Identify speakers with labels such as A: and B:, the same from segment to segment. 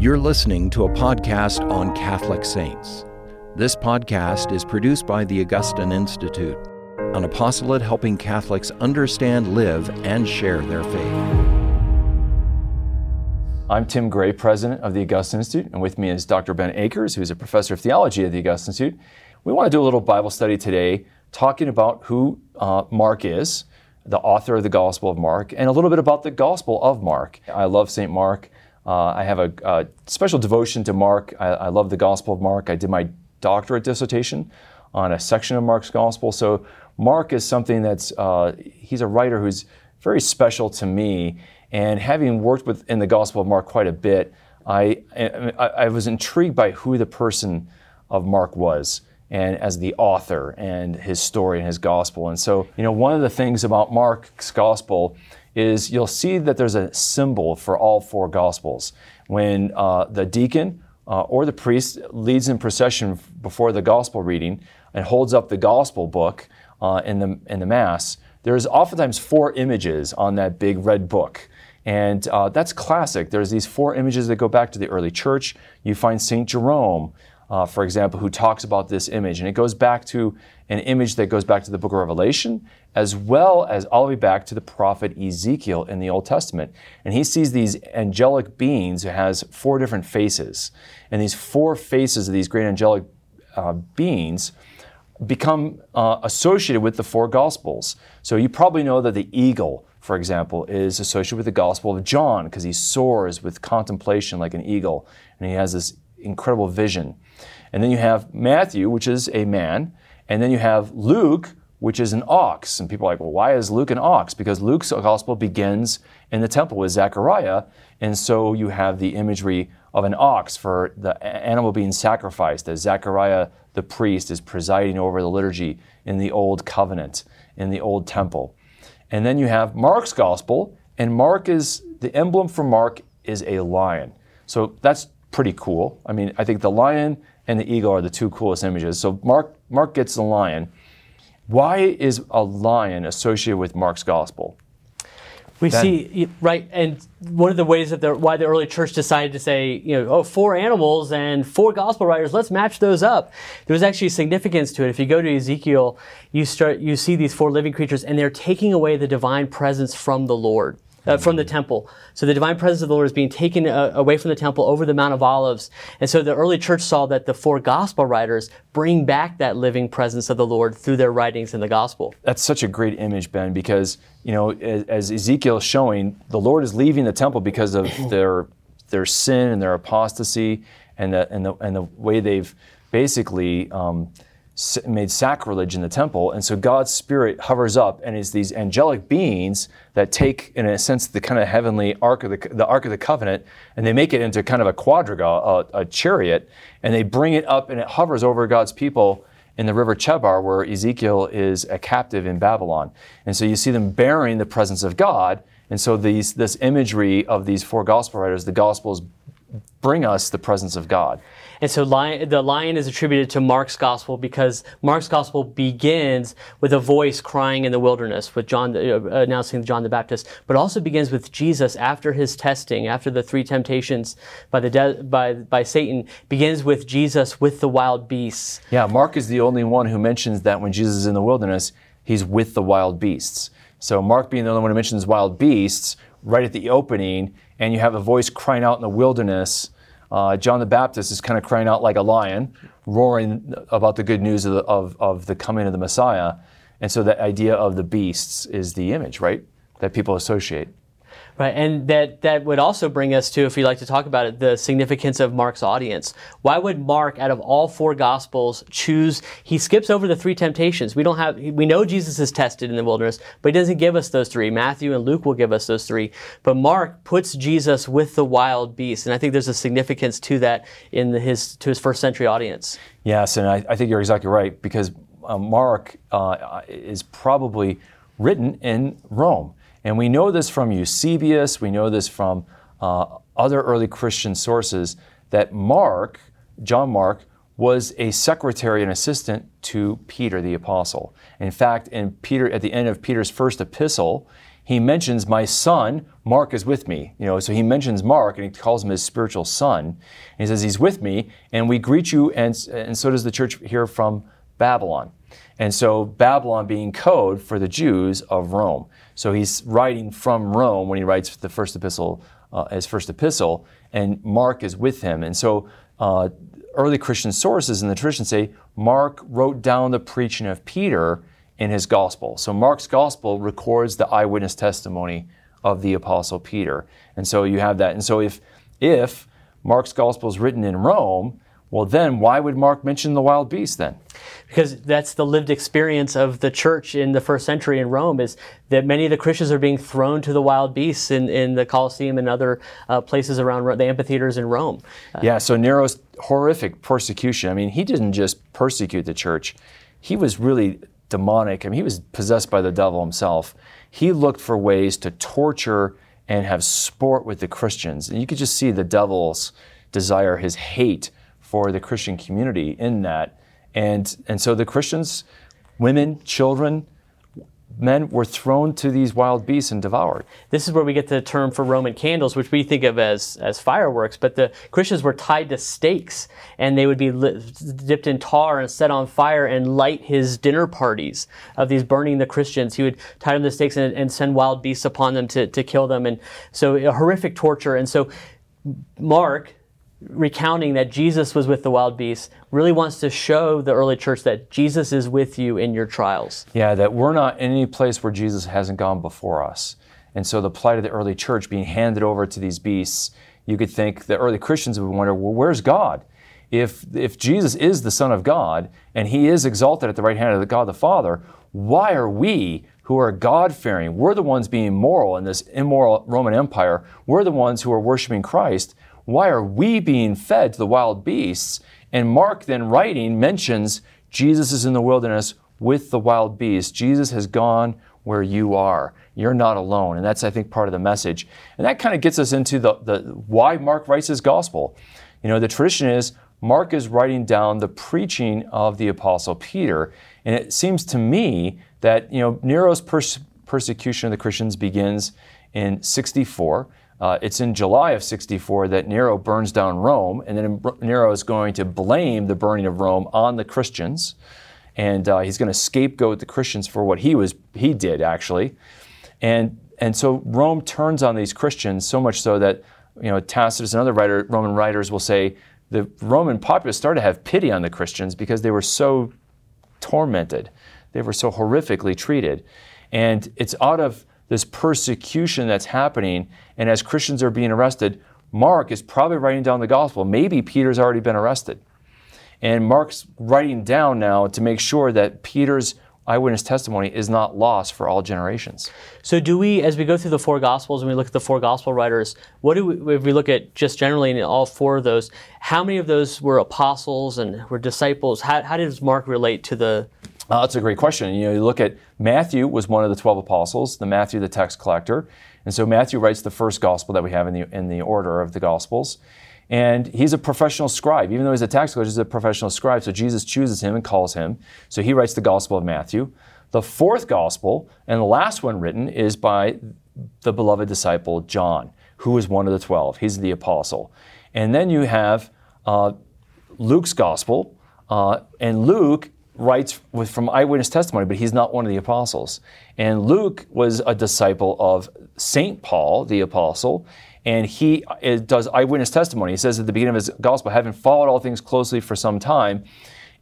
A: You're listening to a podcast on Catholic saints. This podcast is produced by the Augustine Institute, an apostolate helping Catholics understand, live, and share their faith.
B: I'm Tim Gray, president of the Augustine Institute, and with me is Dr. Ben Akers, who's a professor of theology at the Augustine Institute. We want to do a little Bible study today, talking about who uh, Mark is, the author of the Gospel of Mark, and a little bit about the Gospel of Mark. I love St. Mark. Uh, I have a, a, special devotion to Mark. I, I, love the Gospel of Mark. I did my doctorate dissertation on a section of Mark's Gospel. So Mark is something that's, uh, he's a writer who's very special to me. And having worked with in the Gospel of Mark quite a bit, I, I, I was intrigued by who the person of Mark was and as the author and his story and his gospel. And so, you know, one of the things about Mark's gospel is you'll see that there's a symbol for all four gospels. When uh, the deacon uh, or the priest leads in procession before the gospel reading and holds up the gospel book uh, in, the, in the Mass, there's oftentimes four images on that big red book. And uh, that's classic. There's these four images that go back to the early church. You find St. Jerome, uh, for example, who talks about this image. And it goes back to an image that goes back to the book of Revelation, as well as all the way back to the prophet Ezekiel in the Old Testament. And he sees these angelic beings who has four different faces. And these four faces of these great angelic uh, beings become uh, associated with the four Gospels. So you probably know that the eagle, for example, is associated with the Gospel of John because he soars with contemplation like an eagle. And he has this incredible vision. And then you have Matthew, which is a man. And then you have Luke, which is an ox. And people are like, well, why is Luke an ox? Because Luke's gospel begins in the temple with Zechariah. And so you have the imagery of an ox for the animal being sacrificed, as Zechariah the priest is presiding over the liturgy in the Old Covenant, in the Old Temple. And then you have Mark's gospel, and Mark is the emblem for Mark is a lion. So that's pretty cool. I mean, I think the lion and the eagle are the two coolest images. So Mark, Mark gets the lion. Why is a lion associated with Mark's gospel?
C: We then, see right, and one of the ways that the, why the early church decided to say, you know, oh, four animals and four gospel writers, let's match those up. There was actually significance to it. If you go to Ezekiel, you start, you see these four living creatures, and they're taking away the divine presence from the Lord uh, from the temple. So the divine presence of the Lord is being taken uh, away from the temple over the Mount of Olives. And so the early church saw that the four gospel writers bring back that living presence of the Lord through their writings in the gospel.
B: That's such a great image, Ben, because, you know, as, as Ezekiel is showing, the Lord is leaving the temple because of their, their sin and their apostasy and the, and the, and the way they've basically, um, made sacrilege in the temple. And so God's Spirit hovers up and is these angelic beings that take, in a sense, the kind of heavenly ark of the, the Ark of the Covenant, and they make it into kind of a quadriga, a, a chariot, and they bring it up and it hovers over God's people in the river Chebar, where Ezekiel is a captive in Babylon. And so you see them bearing the presence of God. And so these, this imagery of these four gospel writers, the gospels bring us the presence of God.
C: And so lion, the lion is attributed to Mark's gospel because Mark's gospel begins with a voice crying in the wilderness, with John uh, announcing John the Baptist, but also begins with Jesus after his testing, after the three temptations by the de- by by Satan, begins with Jesus with the wild beasts.
B: Yeah, Mark is the only one who mentions that when Jesus is in the wilderness, he's with the wild beasts. So Mark being the only one who mentions wild beasts right at the opening, and you have a voice crying out in the wilderness uh, John the Baptist is kind of crying out like a lion, roaring about the good news of the, of, of the coming of the Messiah. And so that idea of the beasts is the image, right? That people associate.
C: Right, and that, that would also bring us to, if you like to talk about it, the significance of Mark's audience. Why would Mark, out of all four Gospels, choose? He skips over the three temptations. We don't have, we know Jesus is tested in the wilderness, but he doesn't give us those three. Matthew and Luke will give us those three, but Mark puts Jesus with the wild beasts, and I think there's a significance to that in the, his to his first century audience.
B: Yes, and I, I think you're exactly right because uh, Mark uh, is probably written in Rome. And we know this from Eusebius, we know this from uh, other early Christian sources, that Mark, John Mark, was a secretary and assistant to Peter the apostle. In fact, in Peter, at the end of Peter's first epistle, he mentions my son, Mark is with me. You know, so he mentions Mark and he calls him his spiritual son. And he says, He's with me, and we greet you, and, and so does the church here from Babylon. And so Babylon being code for the Jews of Rome. So he's writing from Rome when he writes the first epistle, uh, his first epistle, and Mark is with him. And so uh, early Christian sources in the tradition say Mark wrote down the preaching of Peter in his gospel. So Mark's gospel records the eyewitness testimony of the apostle Peter. And so you have that. And so if if Mark's gospel is written in Rome, well then why would Mark mention the wild beast then?
C: Because that's the lived experience of the church in the first century in Rome is that many of the Christians are being thrown to the wild beasts in, in the Colosseum and other uh, places around the amphitheaters in Rome.
B: Uh, yeah, so Nero's horrific persecution. I mean, he didn't just persecute the church. He was really demonic. I mean, he was possessed by the devil himself. He looked for ways to torture and have sport with the Christians. And you could just see the devil's desire, his hate for the Christian community in that. And, and so the Christians, women, children, men were thrown to these wild beasts and devoured.
C: This is where we get the term for Roman candles, which we think of as, as fireworks, but the Christians were tied to stakes and they would be dipped in tar and set on fire and light his dinner parties of these burning the Christians. He would tie them to stakes and, and send wild beasts upon them to, to kill them. And so horrific torture. And so Mark, recounting that Jesus was with the wild beasts really wants to show the early church that Jesus is with you in your trials.
B: Yeah, that we're not in any place where Jesus hasn't gone before us. And so the plight of the early church being handed over to these beasts, you could think the early Christians would wonder, well, where's God? If, if Jesus is the Son of God and he is exalted at the right hand of God the Father, why are we who are God fearing? We're the ones being moral in this immoral Roman Empire. We're the ones who are worshiping Christ why are we being fed to the wild beasts? And Mark, then writing, mentions Jesus is in the wilderness with the wild beasts. Jesus has gone where you are. You're not alone. And that's, I think, part of the message. And that kind of gets us into the, the why Mark writes his gospel. You know, the tradition is Mark is writing down the preaching of the Apostle Peter. And it seems to me that, you know, Nero's pers- persecution of the Christians begins in 64. Uh, it's in July of 64 that Nero burns down Rome, and then Nero is going to blame the burning of Rome on the Christians, and uh, he's going to scapegoat the Christians for what he was he did actually, and and so Rome turns on these Christians so much so that you know Tacitus and other writer, Roman writers will say the Roman populace started to have pity on the Christians because they were so tormented, they were so horrifically treated, and it's out of this persecution that's happening, and as Christians are being arrested, Mark is probably writing down the gospel. Maybe Peter's already been arrested. And Mark's writing down now to make sure that Peter's eyewitness testimony is not lost for all generations.
C: So, do we, as we go through the four Gospels and we look at the four Gospel writers, what do we, if we look at just generally in all four of those, how many of those were apostles and were disciples? How, how does Mark relate to the
B: uh, that's a great question. You know, you look at Matthew was one of the twelve apostles, the Matthew the tax collector, and so Matthew writes the first gospel that we have in the in the order of the gospels, and he's a professional scribe. Even though he's a tax collector, he's a professional scribe. So Jesus chooses him and calls him. So he writes the gospel of Matthew. The fourth gospel and the last one written is by the beloved disciple John, who is one of the twelve. He's the apostle, and then you have uh, Luke's gospel, uh, and Luke writes with, from eyewitness testimony, but he's not one of the apostles. And Luke was a disciple of St. Paul, the apostle, and he uh, does eyewitness testimony. He says at the beginning of his gospel, having followed all things closely for some time,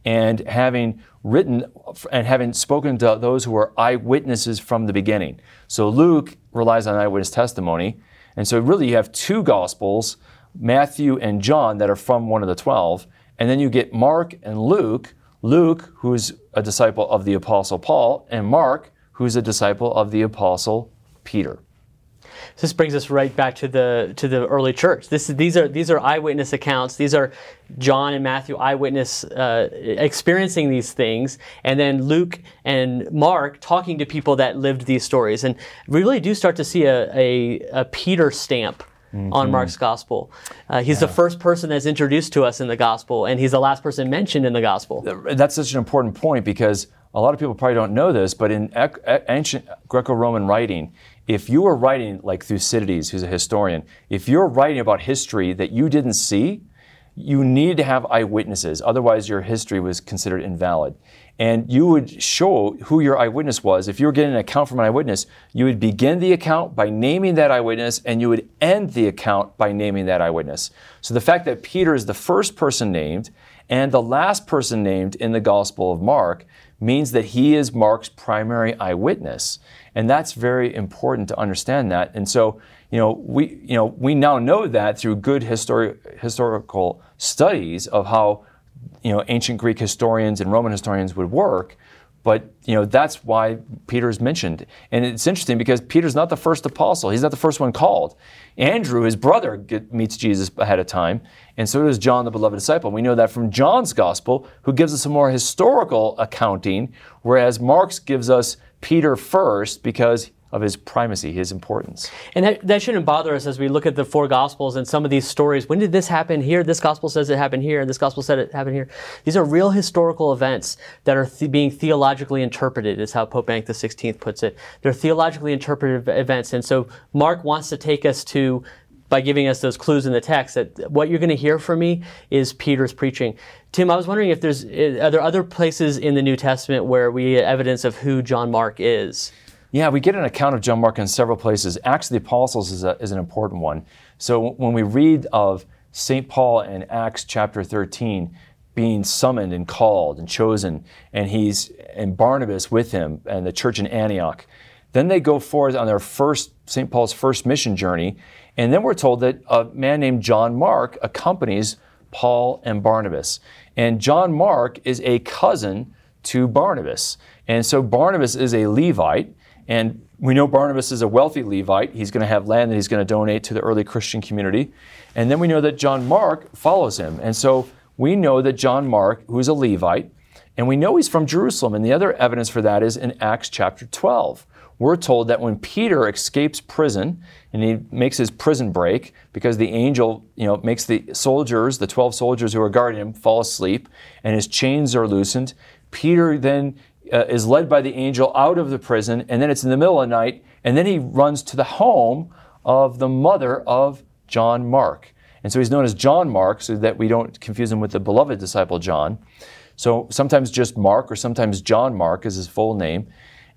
B: and having written and having spoken to those who were eyewitnesses from the beginning. So Luke relies on eyewitness testimony. And so really you have two gospels, Matthew and John, that are from one of the 12. And then you get Mark and Luke, Luke, who's a disciple of the Apostle Paul, and Mark, who's a disciple of the Apostle Peter.
C: This brings us right back to the to the early church. This these are these are eyewitness accounts. These are John and Matthew eyewitness uh, experiencing these things, and then Luke and Mark talking to people that lived these stories. And we really do start to see a, a, a Peter stamp mm-hmm. on Mark's gospel. Uh, he's yeah. the first person that's introduced to us in the gospel, and he's the last person mentioned in the gospel.
B: That's such an important point because a lot of people probably don't know this, but in ancient Greco Roman writing, if you were writing, like Thucydides, who's a historian, if you're writing about history that you didn't see, you need to have eyewitnesses. Otherwise, your history was considered invalid. And you would show who your eyewitness was. If you were getting an account from an eyewitness, you would begin the account by naming that eyewitness, and you would end the account by naming that eyewitness. So the fact that Peter is the first person named and the last person named in the Gospel of Mark means that he is Mark's primary eyewitness. And that's very important to understand that. And so, you know, we, you know, we now know that through good histori- historical studies of how, you know, ancient Greek historians and Roman historians would work. But you know that's why Peter is mentioned, and it's interesting because Peter's not the first apostle. He's not the first one called. Andrew, his brother, get, meets Jesus ahead of time, and so does John, the beloved disciple. We know that from John's gospel, who gives us a more historical accounting, whereas Mark's gives us Peter first because of his primacy, his importance.
C: And that, that, shouldn't bother us as we look at the four Gospels and some of these stories. When did this happen here? This Gospel says it happened here, and this Gospel said it happened here. These are real historical events that are th- being theologically interpreted, is how Pope Benedict XVI puts it. They're theologically interpreted events. And so Mark wants to take us to by giving us those clues in the text that what you're going to hear from me is Peter's preaching. Tim, I was wondering if there's eh, are there other places in the New Testament where we get evidence of who John Mark is?
B: Yeah, we get an account of John Mark in several places. Acts of the Apostles is, a, is an important one. So when we read of St. Paul in Acts chapter 13 being summoned and called and chosen, and he's and Barnabas with him and the church in Antioch, then they go forth on their first St. Paul's first mission journey, and then we're told that a man named John Mark accompanies Paul and Barnabas. And John Mark is a cousin to Barnabas. And so Barnabas is a Levite, and we know Barnabas is a wealthy Levite. He's going to have land that he's going to donate to the early Christian community. And then we know that John Mark follows him. And so we know that John Mark, who is a Levite, and we know he's from Jerusalem. And the other evidence for that is in Acts chapter 12. We're told that when Peter escapes prison and he makes his prison break because the angel, you know, makes the soldiers, the 12 soldiers who are guarding him, fall asleep and his chains are loosened, Peter then uh, is led by the angel out of the prison, and then it's in the middle of the night, and then he runs to the home of the mother of John Mark. And so he's known as John Mark, so that we don't confuse him with the beloved disciple John. So sometimes just Mark, or sometimes John Mark is his full name.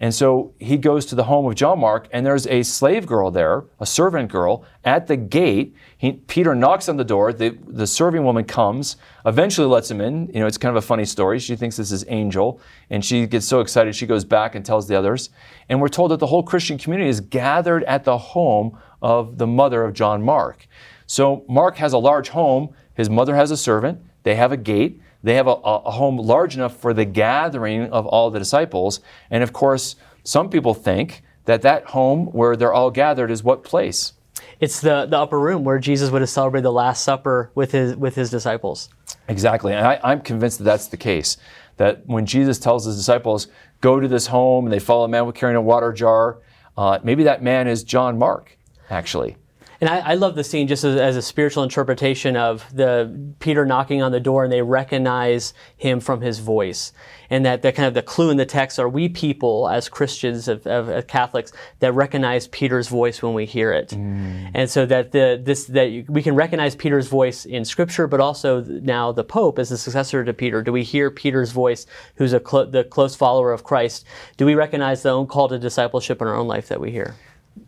B: And so he goes to the home of John Mark, and there's a slave girl there, a servant girl, at the gate. He, Peter knocks on the door. The, the serving woman comes, eventually lets him in. You know, it's kind of a funny story. She thinks this is Angel, and she gets so excited she goes back and tells the others. And we're told that the whole Christian community is gathered at the home of the mother of John Mark. So Mark has a large home. His mother has a servant. They have a gate. They have a, a home large enough for the gathering of all the disciples. And of course, some people think that that home where they're all gathered is what place?
C: It's the, the upper room where Jesus would have celebrated the Last Supper with his, with his disciples.
B: Exactly. And I, I'm convinced that that's the case. That when Jesus tells his disciples, go to this home, and they follow a man carrying a water jar, uh, maybe that man is John Mark, actually.
C: And I, I, love the scene just as, as, a spiritual interpretation of the Peter knocking on the door and they recognize him from his voice. And that, that kind of the clue in the text are we people as Christians, of, of, of Catholics, that recognize Peter's voice when we hear it. Mm. And so that the, this, that we can recognize Peter's voice in scripture, but also now the Pope as the successor to Peter. Do we hear Peter's voice, who's a cl- the close follower of Christ? Do we recognize the own call to discipleship in our own life that we hear?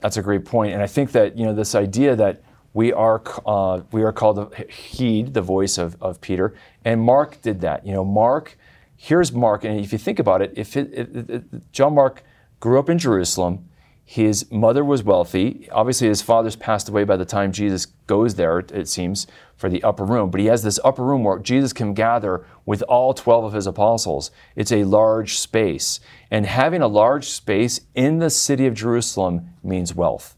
B: That's a great point, and I think that you know this idea that we are uh, we are called to heed the voice of, of Peter, and Mark did that. You know, Mark. Here's Mark, and if you think about it, if it, it, it, John Mark grew up in Jerusalem, his mother was wealthy. Obviously, his father's passed away by the time Jesus goes there, it seems, for the upper room. But he has this upper room where Jesus can gather with all 12 of his apostles. It's a large space. And having a large space in the city of Jerusalem means wealth.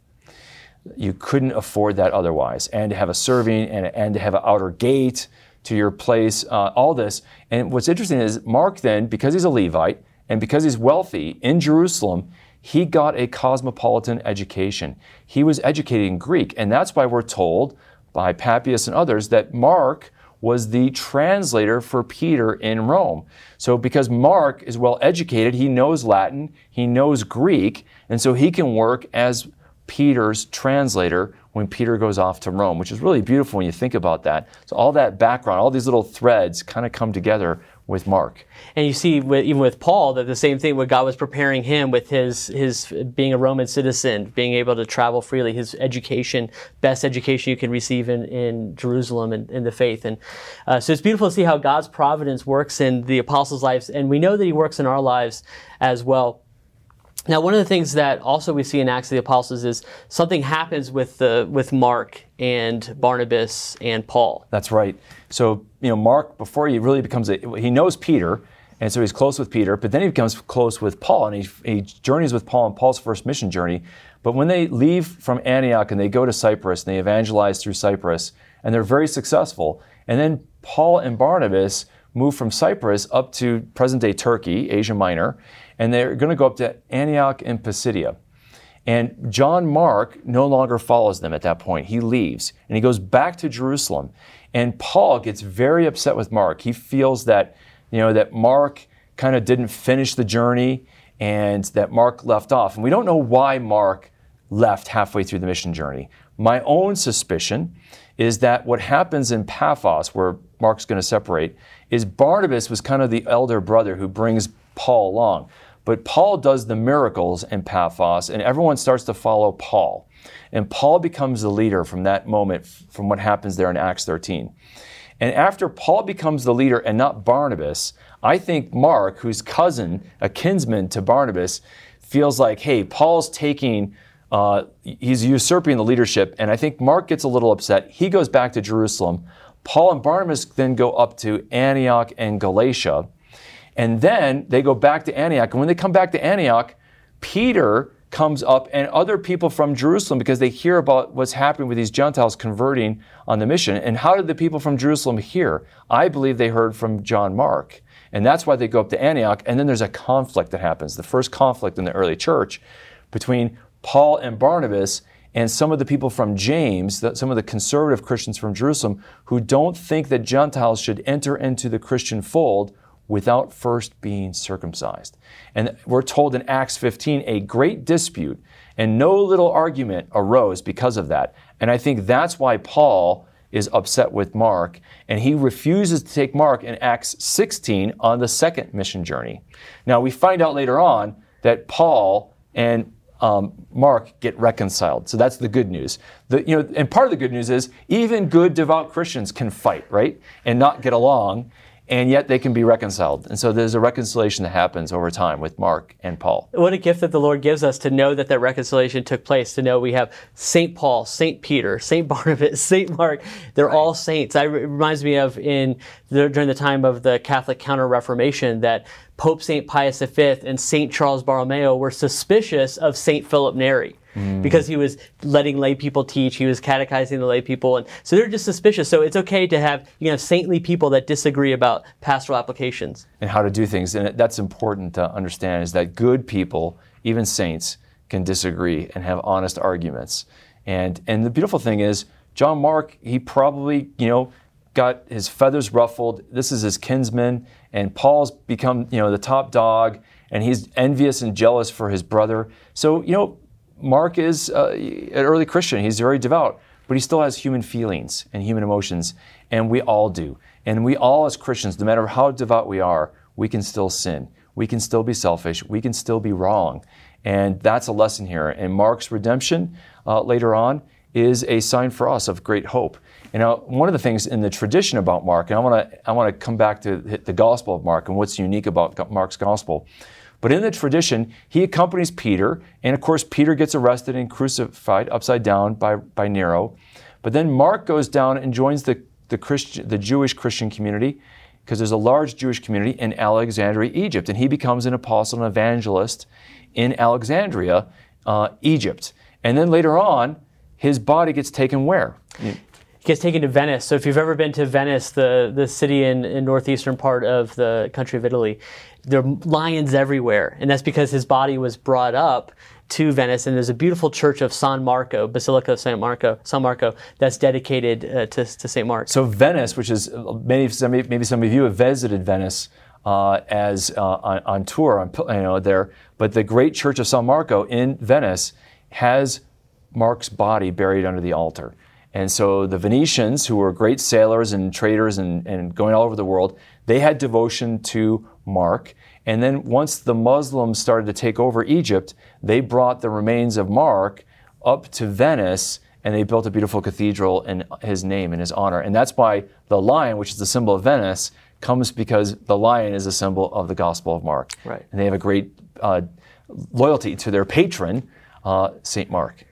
B: You couldn't afford that otherwise. And to have a serving and, and to have an outer gate to your place, uh, all this. And what's interesting is Mark then, because he's a Levite and because he's wealthy in Jerusalem, he got a cosmopolitan education. He was educated in Greek, and that's why we're told by Papias and others that Mark was the translator for Peter in Rome. So, because Mark is well educated, he knows Latin, he knows Greek, and so he can work as Peter's translator when Peter goes off to Rome, which is really beautiful when you think about that. So, all that background, all these little threads kind of come together with Mark.
C: And you see, with, even with Paul, that the same thing. What God was preparing him with his his being a Roman citizen, being able to travel freely, his education, best education you can receive in, in Jerusalem and in the faith. And uh, so it's beautiful to see how God's providence works in the apostles' lives, and we know that He works in our lives as well. Now, one of the things that also we see in Acts of the Apostles is something happens with the with Mark and Barnabas and Paul.
B: That's right. So you know, Mark before he really becomes a he knows Peter, and so he's close with Peter. But then he becomes close with Paul, and he, he journeys with Paul on Paul's first mission journey. But when they leave from Antioch and they go to Cyprus and they evangelize through Cyprus, and they're very successful. And then Paul and Barnabas move from Cyprus up to present day Turkey, Asia Minor and they're going to go up to Antioch and Pisidia. And John Mark no longer follows them at that point. He leaves and he goes back to Jerusalem. And Paul gets very upset with Mark. He feels that, you know, that Mark kind of didn't finish the journey and that Mark left off. And we don't know why Mark left halfway through the mission journey. My own suspicion is that what happens in Paphos, where Mark's going to separate, is Barnabas was kind of the elder brother who brings Paul along. But Paul does the miracles in Paphos, and everyone starts to follow Paul. And Paul becomes the leader from that moment, from what happens there in Acts 13. And after Paul becomes the leader and not Barnabas, I think Mark, who's cousin, a kinsman to Barnabas, feels like, hey, Paul's taking, uh, he's usurping the leadership. And I think Mark gets a little upset. He goes back to Jerusalem. Paul and Barnabas then go up to Antioch and Galatia. And then they go back to Antioch. And when they come back to Antioch, Peter comes up and other people from Jerusalem because they hear about what's happening with these Gentiles converting on the mission. And how did the people from Jerusalem hear? I believe they heard from John Mark. And that's why they go up to Antioch. And then there's a conflict that happens, the first conflict in the early church between Paul and Barnabas and some of the people from James, some of the conservative Christians from Jerusalem, who don't think that Gentiles should enter into the Christian fold without first being circumcised. And we're told in Acts 15 a great dispute and no little argument arose because of that. And I think that's why Paul is upset with Mark and he refuses to take Mark in Acts 16 on the second mission journey. Now we find out later on that Paul and um, Mark get reconciled. So that's the good news. The, you know, and part of the good news is even good devout Christians can fight, right, and not get along and yet they can be reconciled. And so there's a reconciliation that happens over time with Mark and Paul.
C: What a gift that the Lord gives us to know that that reconciliation took place, to know we have St. Paul, St. Peter, St. Barnabas, St. Mark. They're right. all saints. It reminds me of in the, during the time of the Catholic Counter Reformation that Pope St. Pius V and St. Charles Borromeo were suspicious of St. Philip Neri mm. because he was letting lay people teach, he was catechizing the lay people, and so they're just suspicious. So it's okay to have you know saintly people that disagree about pastoral applications
B: and how to do things, and that's important to understand is that good people, even saints, can disagree and have honest arguments. And and the beautiful thing is John Mark, he probably you know got his feathers ruffled. This is his kinsman, and Paul's become you know the top dog, and he's envious and jealous for his brother. So you know Mark is uh, an early Christian. He's very devout, but he still has human feelings and human emotions, and we all do. And we all, as Christians, no matter how devout we are, we can still sin. We can still be selfish. We can still be wrong. And that's a lesson here. And Mark's redemption uh, later on is a sign for us of great hope. You know, one of the things in the tradition about Mark, and I want to I want to come back to the Gospel of Mark and what's unique about Mark's Gospel. But in the tradition, he accompanies Peter, and of course, Peter gets arrested and crucified upside down by, by Nero. But then Mark goes down and joins the, the, Christian, the Jewish Christian community, because there's a large Jewish community in Alexandria, Egypt, and he becomes an apostle and evangelist in Alexandria, uh, Egypt. And then later on, his body gets taken where?
C: He gets taken to Venice. So if you've ever been to Venice, the, the city in, in northeastern part of the country of Italy, there are lions everywhere. And that's because his body was brought up to Venice, and there's a beautiful church of San Marco, Basilica of San Marco, San Marco, that's dedicated uh, to, to St. Mark.
B: So Venice, which is maybe some, maybe some of you have visited Venice uh, as uh, on, on, tour, on, you know, there, but the great church of San Marco in Venice has Mark's body buried under the altar. And so the Venetians, who were great sailors and traders and, and going all over the world, they had devotion to Mark. And then once the Muslims started to take over Egypt, they brought the remains of Mark up to Venice and they built a beautiful cathedral in his name, in his honor. And that's why the lion, which is the symbol of Venice, comes because the lion is a symbol of the Gospel of Mark.
C: Right.
B: And they have a great uh, loyalty to their patron, uh, St. Mark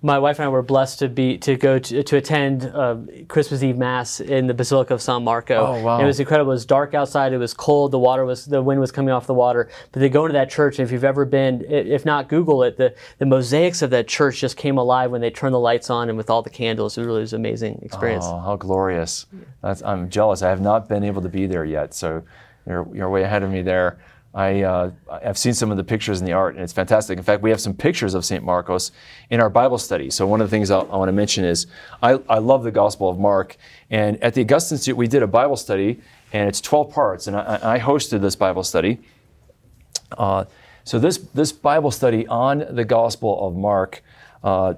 C: my wife and I were blessed to be to go to, to attend uh, Christmas Eve Mass in the Basilica of San Marco.
B: Oh wow!
C: it was incredible. It was dark outside. It was cold. The water was the wind was coming off the water. But they go into that church, and if you've ever been, if not, Google it. The the mosaics of that church just came alive when they turned the lights on and with all the candles. It was really was an amazing experience.
B: Oh, how glorious! That's, I'm jealous. I have not been able to be there yet, so you're you're way ahead of me there. I, uh, I've seen some of the pictures in the art, and it's fantastic. In fact, we have some pictures of St. Marcos in our Bible study. So, one of the things I'll, i want to mention is I, I love the Gospel of Mark. And at the Augustine Institute, we did a Bible study, and it's 12 parts. And I, I hosted this Bible study. Uh, so, this, this Bible study on the Gospel of Mark, uh,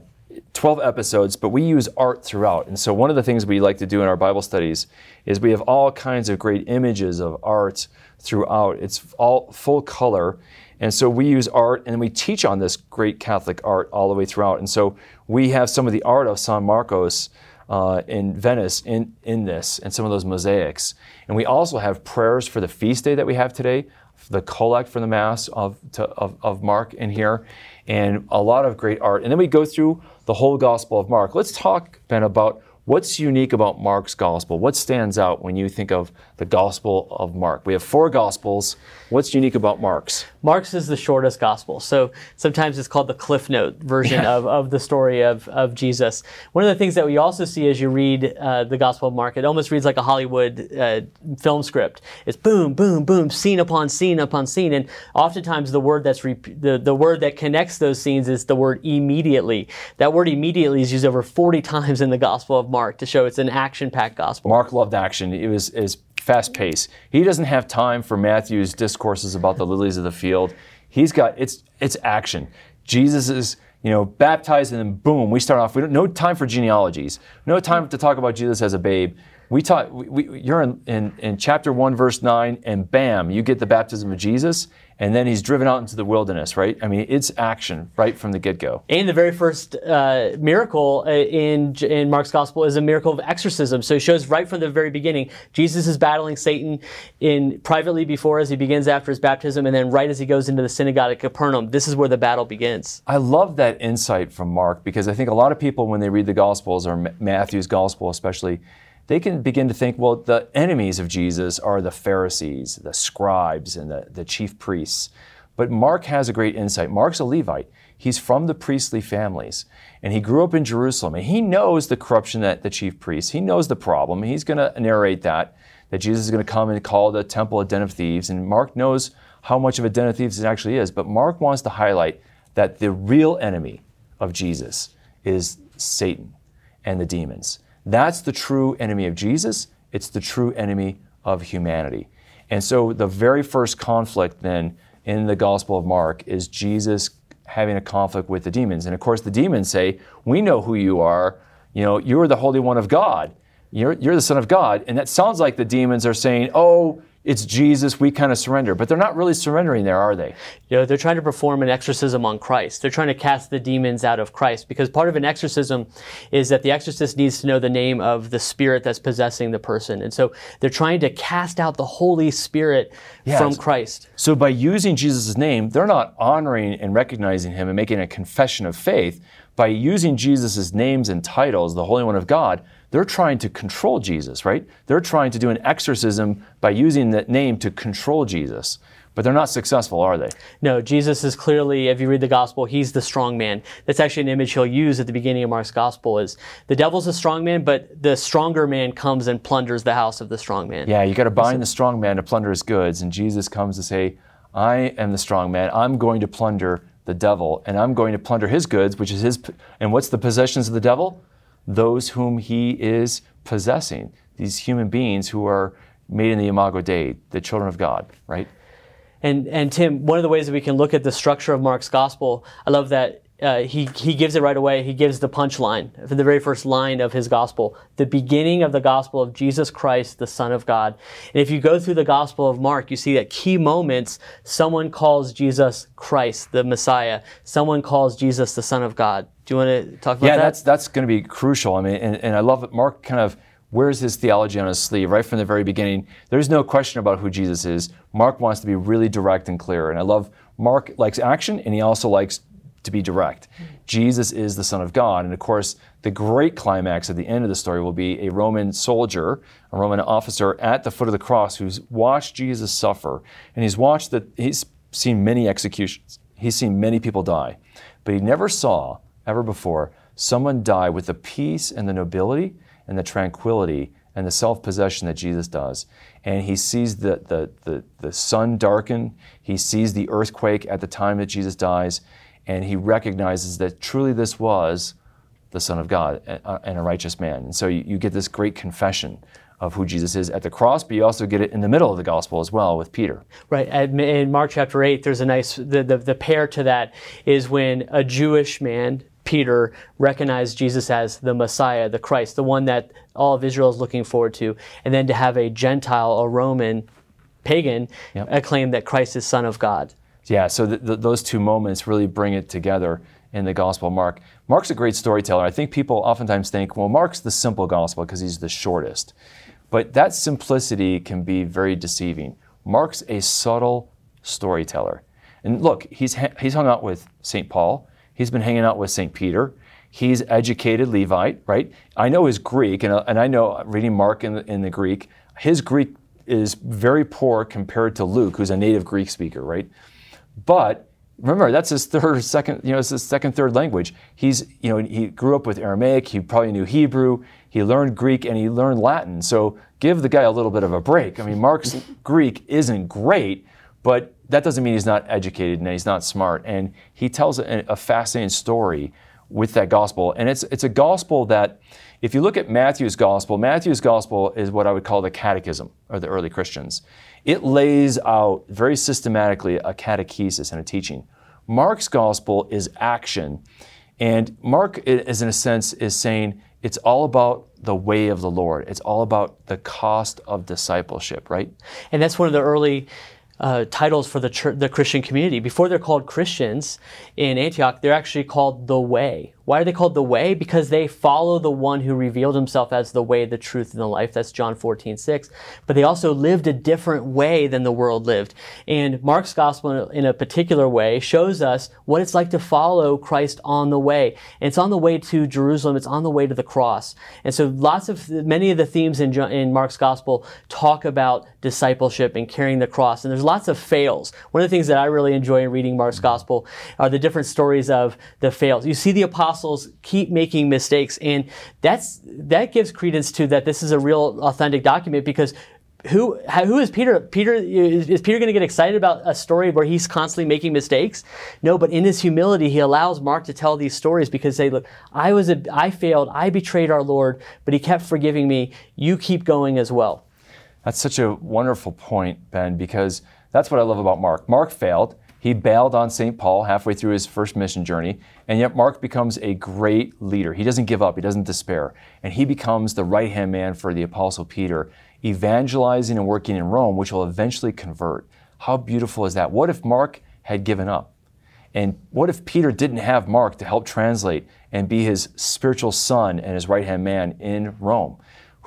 B: 12 episodes, but we use art throughout. And so, one of the things we like to do in our Bible studies is we have all kinds of great images of art throughout. It's all full color. And so we use art and we teach on this great Catholic art all the way throughout. And so we have some of the art of San Marcos uh, in Venice in, in this and some of those mosaics. And we also have prayers for the feast day that we have today, the collect for the Mass of, to, of, of Mark in here, and a lot of great art. And then we go through the whole Gospel of Mark. Let's talk, Ben, about What's unique about Mark's gospel? What stands out when you think of the gospel of Mark? We have four gospels. What's unique about Mark's?
C: Mark's is the shortest gospel. So sometimes it's called the Cliff Note version yeah. of, of the story of, of Jesus. One of the things that we also see as you read uh, the Gospel of Mark, it almost reads like a Hollywood uh, film script. It's boom, boom, boom, scene upon scene upon scene. And oftentimes the word that's rep- the, the word that connects those scenes is the word immediately. That word immediately is used over 40 times in the Gospel of Mark. Mark to show it's an action-packed gospel.
B: Mark loved action. It was is fast pace. He doesn't have time for Matthew's discourses about the lilies of the field. He's got it's it's action. Jesus is you know baptized and then boom we start off. We don't no time for genealogies. No time to talk about Jesus as a babe. We talk. We, we, you're in, in in chapter one verse nine and bam you get the baptism of Jesus and then he's driven out into the wilderness, right? I mean, it's action right from the get go.
C: And the very first uh, miracle uh, in, in Mark's gospel is a miracle of exorcism. So it shows right from the very beginning, Jesus is battling Satan in privately before as he begins after his baptism, and then right as he goes into the synagogue at Capernaum, this is where the battle begins.
B: I love that insight from Mark because I think a lot of people, when they read the gospels or Matthew's gospel especially, they can begin to think, well, the enemies of Jesus are the Pharisees, the scribes, and the, the chief priests. But Mark has a great insight. Mark's a Levite. He's from the priestly families, and he grew up in Jerusalem. And he knows the corruption that the chief priests, he knows the problem. He's going to narrate that, that Jesus is going to come and call the temple a den of thieves. And Mark knows how much of a den of thieves it actually is. But Mark wants to highlight that the real enemy of Jesus is Satan and the demons. That's the true enemy of Jesus. It's the true enemy of humanity. And so the very first conflict then in the Gospel of Mark is Jesus having a conflict with the demons. And of course, the demons say, We know who you are. You know, you're the Holy One of God. You're, you're the Son of God. And that sounds like the demons are saying, Oh, it's Jesus, we kind of surrender. But they're not really surrendering there, are they?
C: You know, they're trying to perform an exorcism on Christ. They're trying to cast the demons out of Christ because part of an exorcism is that the exorcist needs to know the name of the spirit that's possessing the person. And so they're trying to cast out the Holy Spirit yes. from Christ.
B: So by using Jesus' name, they're not honoring and recognizing him and making a confession of faith. By using Jesus' names and titles, the Holy One of God, they're trying to control Jesus, right? They're trying to do an exorcism by using that name to control Jesus. But they're not successful, are they?
C: No, Jesus is clearly, if you read the gospel, he's the strong man. That's actually an image he'll use at the beginning of Mark's gospel is the devil's a strong man, but the stronger man comes and plunders the house of the strong man.
B: Yeah, you got to bind the strong man to plunder his goods. And Jesus comes to say, I am the strong man. I'm going to plunder the devil, and I'm going to plunder his goods, which is his. And what's the possessions of the devil? Those whom he is possessing. These human beings who are made in the imago Dei, the children of God, right?
C: And and Tim, one of the ways that we can look at the structure of Mark's gospel, I love that uh, he, he gives it right away. He gives the punchline for the very first line of his gospel, the beginning of the gospel of Jesus Christ, the Son of God. And if you go through the gospel of Mark, you see that key moments, someone calls Jesus Christ, the Messiah. Someone calls Jesus the Son of God. Do you want to talk about
B: yeah,
C: that?
B: Yeah, that's, that's going to be crucial. I mean, and, and I love it. Mark kind of wears his theology on his sleeve right from the very beginning. There's no question about who Jesus is. Mark wants to be really direct and clear. And I love Mark likes action and he also likes to be direct. Jesus is the Son of God. And of course, the great climax at the end of the story will be a Roman soldier, a Roman officer at the foot of the cross who's watched Jesus suffer. And he's watched that, he's seen many executions, he's seen many people die. But he never saw, ever before, someone die with the peace and the nobility and the tranquility and the self possession that Jesus does. And he sees the, the, the, the sun darken, he sees the earthquake at the time that Jesus dies and he recognizes that truly this was the Son of God and a righteous man. And so you, you, get this great confession of who Jesus is at the cross, but you also get it in the middle of the gospel as well with Peter.
C: Right. In Mark chapter 8, there's a nice, the, the, the pair to that is when a Jewish man, Peter recognized Jesus as the Messiah, the Christ, the one that all of Israel is looking forward to, and then to have a Gentile, a Roman, pagan, yep. acclaim that Christ is Son of God
B: yeah, so those two moments really bring it together in the Gospel of Mark. Mark's a great storyteller. I think people oftentimes think, well, Mark's the simple gospel because he's the shortest. But that simplicity can be very deceiving. Mark's a subtle storyteller. And look, he's, he's hung out with St. Paul, he's been hanging out with St. Peter. He's educated Levite, right? I know his Greek, and, and I know reading Mark in the, in the Greek, his Greek is very poor compared to Luke, who's a native Greek speaker, right? But remember, that's his third, second, you know, it's his second, third language. He's, you know, he grew up with Aramaic. He probably knew Hebrew. He learned Greek and he learned Latin. So give the guy a little bit of a break. I mean, Mark's Greek isn't great, but that doesn't mean he's not educated and he's not smart. And he tells a, a fascinating story with that gospel. And it's, it's a gospel that, if you look at Matthew's gospel, Matthew's gospel is what I would call the catechism of the early Christians. It lays out very systematically a catechesis and a teaching. Mark's gospel is action. And Mark, is in a sense, is saying it's all about the way of the Lord. It's all about the cost of discipleship, right?
C: And that's one of the early uh, titles for the, church, the Christian community. Before they're called Christians in Antioch, they're actually called the Way. Why are they called the way? Because they follow the one who revealed himself as the way, the truth, and the life. That's John 14, 6. But they also lived a different way than the world lived. And Mark's gospel, in a particular way, shows us what it's like to follow Christ on the way. And it's on the way to Jerusalem, it's on the way to the cross. And so lots of, many of the themes in, in Mark's gospel talk about discipleship and carrying the cross. And there's lots of fails. One of the things that I really enjoy in reading Mark's gospel are the different stories of the fails. You see the apostles apostles keep making mistakes, and that's that gives credence to that this is a real authentic document because who who is Peter? Peter is, is Peter going to get excited about a story where he's constantly making mistakes? No, but in his humility, he allows Mark to tell these stories because they look. I was a, I failed. I betrayed our Lord, but He kept forgiving me. You keep going as well.
B: That's such a wonderful point, Ben, because that's what I love about Mark. Mark failed. He bailed on St. Paul halfway through his first mission journey, and yet Mark becomes a great leader. He doesn't give up, he doesn't despair, and he becomes the right hand man for the Apostle Peter, evangelizing and working in Rome, which will eventually convert. How beautiful is that? What if Mark had given up? And what if Peter didn't have Mark to help translate and be his spiritual son and his right hand man in Rome?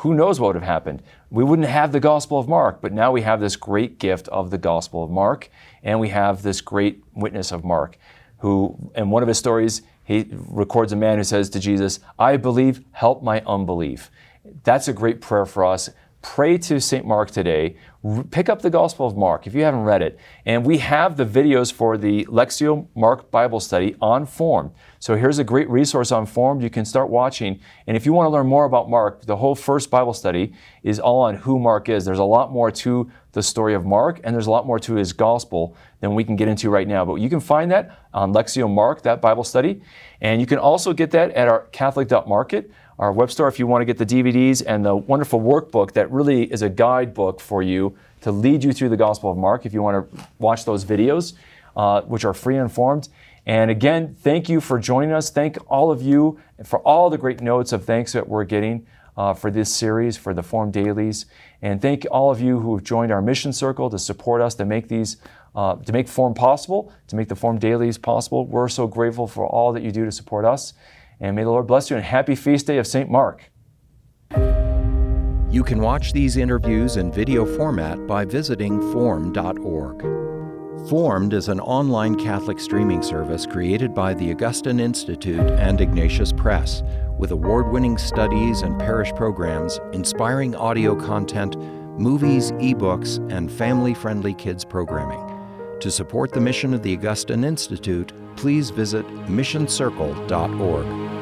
B: Who knows what would have happened? We wouldn't have the Gospel of Mark, but now we have this great gift of the Gospel of Mark. And we have this great witness of Mark, who, in one of his stories, he records a man who says to Jesus, I believe, help my unbelief. That's a great prayer for us. pray to St. Mark today. Pick up the Gospel of Mark if you haven't read it. And we have the videos for the Lectio Mark Bible study on Formed. So here's a great resource on Formed you can start watching. And if you want to learn more about Mark, the whole first Bible study is all on who Mark is. There's a lot more to the story of Mark, and there's a lot more to his gospel than we can get into right now. But you can find that on Lectio Mark, that Bible study. And you can also get that at our Catholic.market our web store if you want to get the DVDs and the wonderful workbook that really is a guidebook for you to lead you through the Gospel of Mark if you want to watch those videos, uh, which are free and informed. And again, thank you for joining us. Thank all of you for all the great notes of thanks that we're getting uh, for this series, for the Formed Dailies. And thank all of you who have joined our mission circle to support us to make these, uh, to make Formed possible, to make the Formed Dailies possible. We're so grateful for all that you do to support us. And may the Lord bless you and happy feast day of St. Mark.
A: You can watch these interviews in video format by visiting formed.org. Formed is an online Catholic streaming service created by the Augustine Institute and Ignatius Press, with award winning studies and parish programs, inspiring audio content, movies, ebooks, and family friendly kids programming. To support the mission of the Augustine Institute, please visit missioncircle.org.